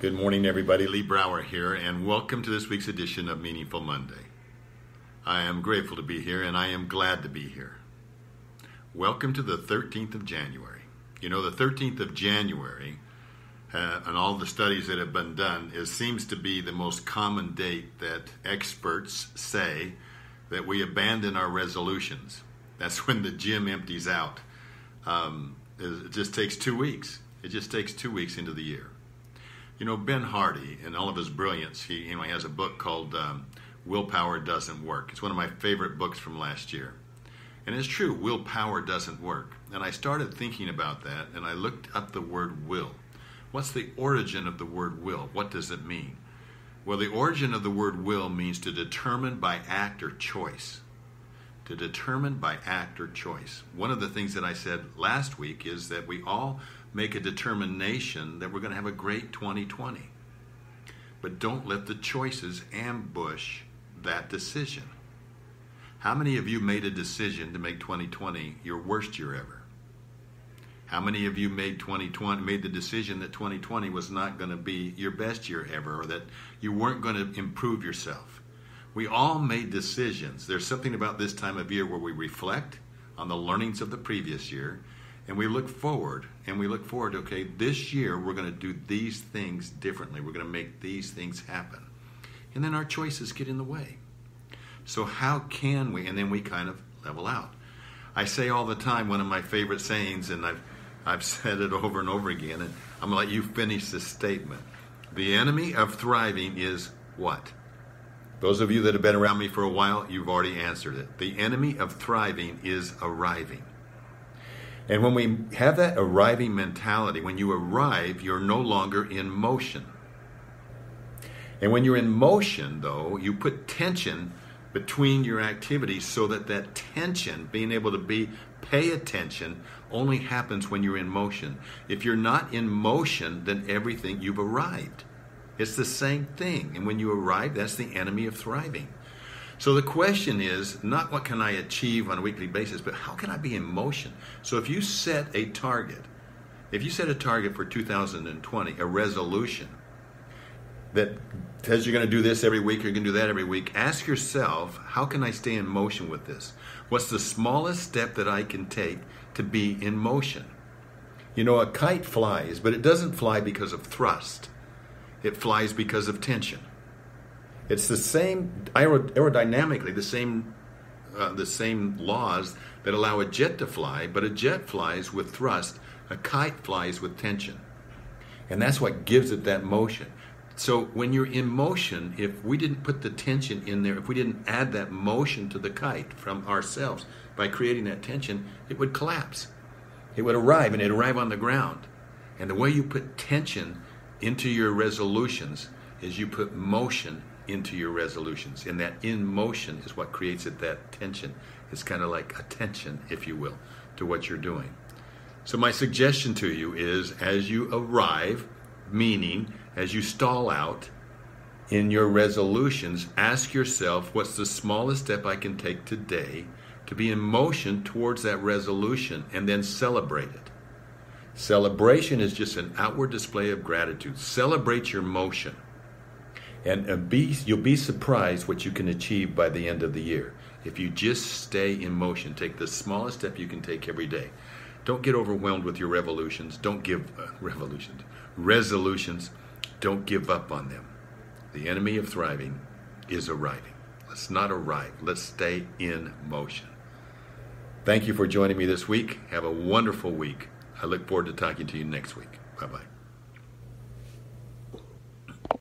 Good morning, everybody. Lee Brower here, and welcome to this week's edition of Meaningful Monday. I am grateful to be here, and I am glad to be here. Welcome to the 13th of January. You know, the 13th of January, uh, and all the studies that have been done, it seems to be the most common date that experts say that we abandon our resolutions. That's when the gym empties out. Um, it just takes two weeks. It just takes two weeks into the year. You know, Ben Hardy, in all of his brilliance, he, you know, he has a book called um, Willpower Doesn't Work. It's one of my favorite books from last year. And it's true, willpower doesn't work. And I started thinking about that, and I looked up the word will. What's the origin of the word will? What does it mean? Well, the origin of the word will means to determine by act or choice. To determine by act or choice. One of the things that I said last week is that we all make a determination that we're going to have a great 2020. But don't let the choices ambush that decision. How many of you made a decision to make 2020 your worst year ever? How many of you made 2020 made the decision that 2020 was not going to be your best year ever or that you weren't going to improve yourself? We all made decisions. There's something about this time of year where we reflect on the learnings of the previous year and we look forward and we look forward okay this year we're going to do these things differently. We're going to make these things happen. And then our choices get in the way. So how can we and then we kind of level out. I say all the time one of my favorite sayings and i've i've said it over and over again and i'm going to let you finish this statement. The enemy of thriving is what those of you that have been around me for a while you've already answered it the enemy of thriving is arriving and when we have that arriving mentality, when you arrive, you're no longer in motion. And when you're in motion, though, you put tension between your activities so that that tension, being able to be pay attention, only happens when you're in motion. If you're not in motion, then everything you've arrived. It's the same thing. And when you arrive, that's the enemy of thriving. So the question is not what can I achieve on a weekly basis, but how can I be in motion? So if you set a target, if you set a target for 2020, a resolution that says you're going to do this every week, you're going to do that every week, ask yourself, how can I stay in motion with this? What's the smallest step that I can take to be in motion? You know, a kite flies, but it doesn't fly because of thrust. It flies because of tension. It's the same aerodynamically, the same uh, the same laws that allow a jet to fly, but a jet flies with thrust, a kite flies with tension. And that's what gives it that motion. So when you're in motion, if we didn't put the tension in there, if we didn't add that motion to the kite from ourselves by creating that tension, it would collapse. It would arrive and it'd arrive on the ground. And the way you put tension into your resolutions is you put motion into your resolutions. And that in motion is what creates it that tension. It's kind of like attention, if you will, to what you're doing. So, my suggestion to you is as you arrive, meaning as you stall out in your resolutions, ask yourself what's the smallest step I can take today to be in motion towards that resolution and then celebrate it. Celebration is just an outward display of gratitude. Celebrate your motion. And uh, be, you'll be surprised what you can achieve by the end of the year. If you just stay in motion, take the smallest step you can take every day. Don't get overwhelmed with your revolutions. Don't give uh, revolutions, resolutions. Don't give up on them. The enemy of thriving is arriving. Let's not arrive. Let's stay in motion. Thank you for joining me this week. Have a wonderful week. I look forward to talking to you next week. Bye bye.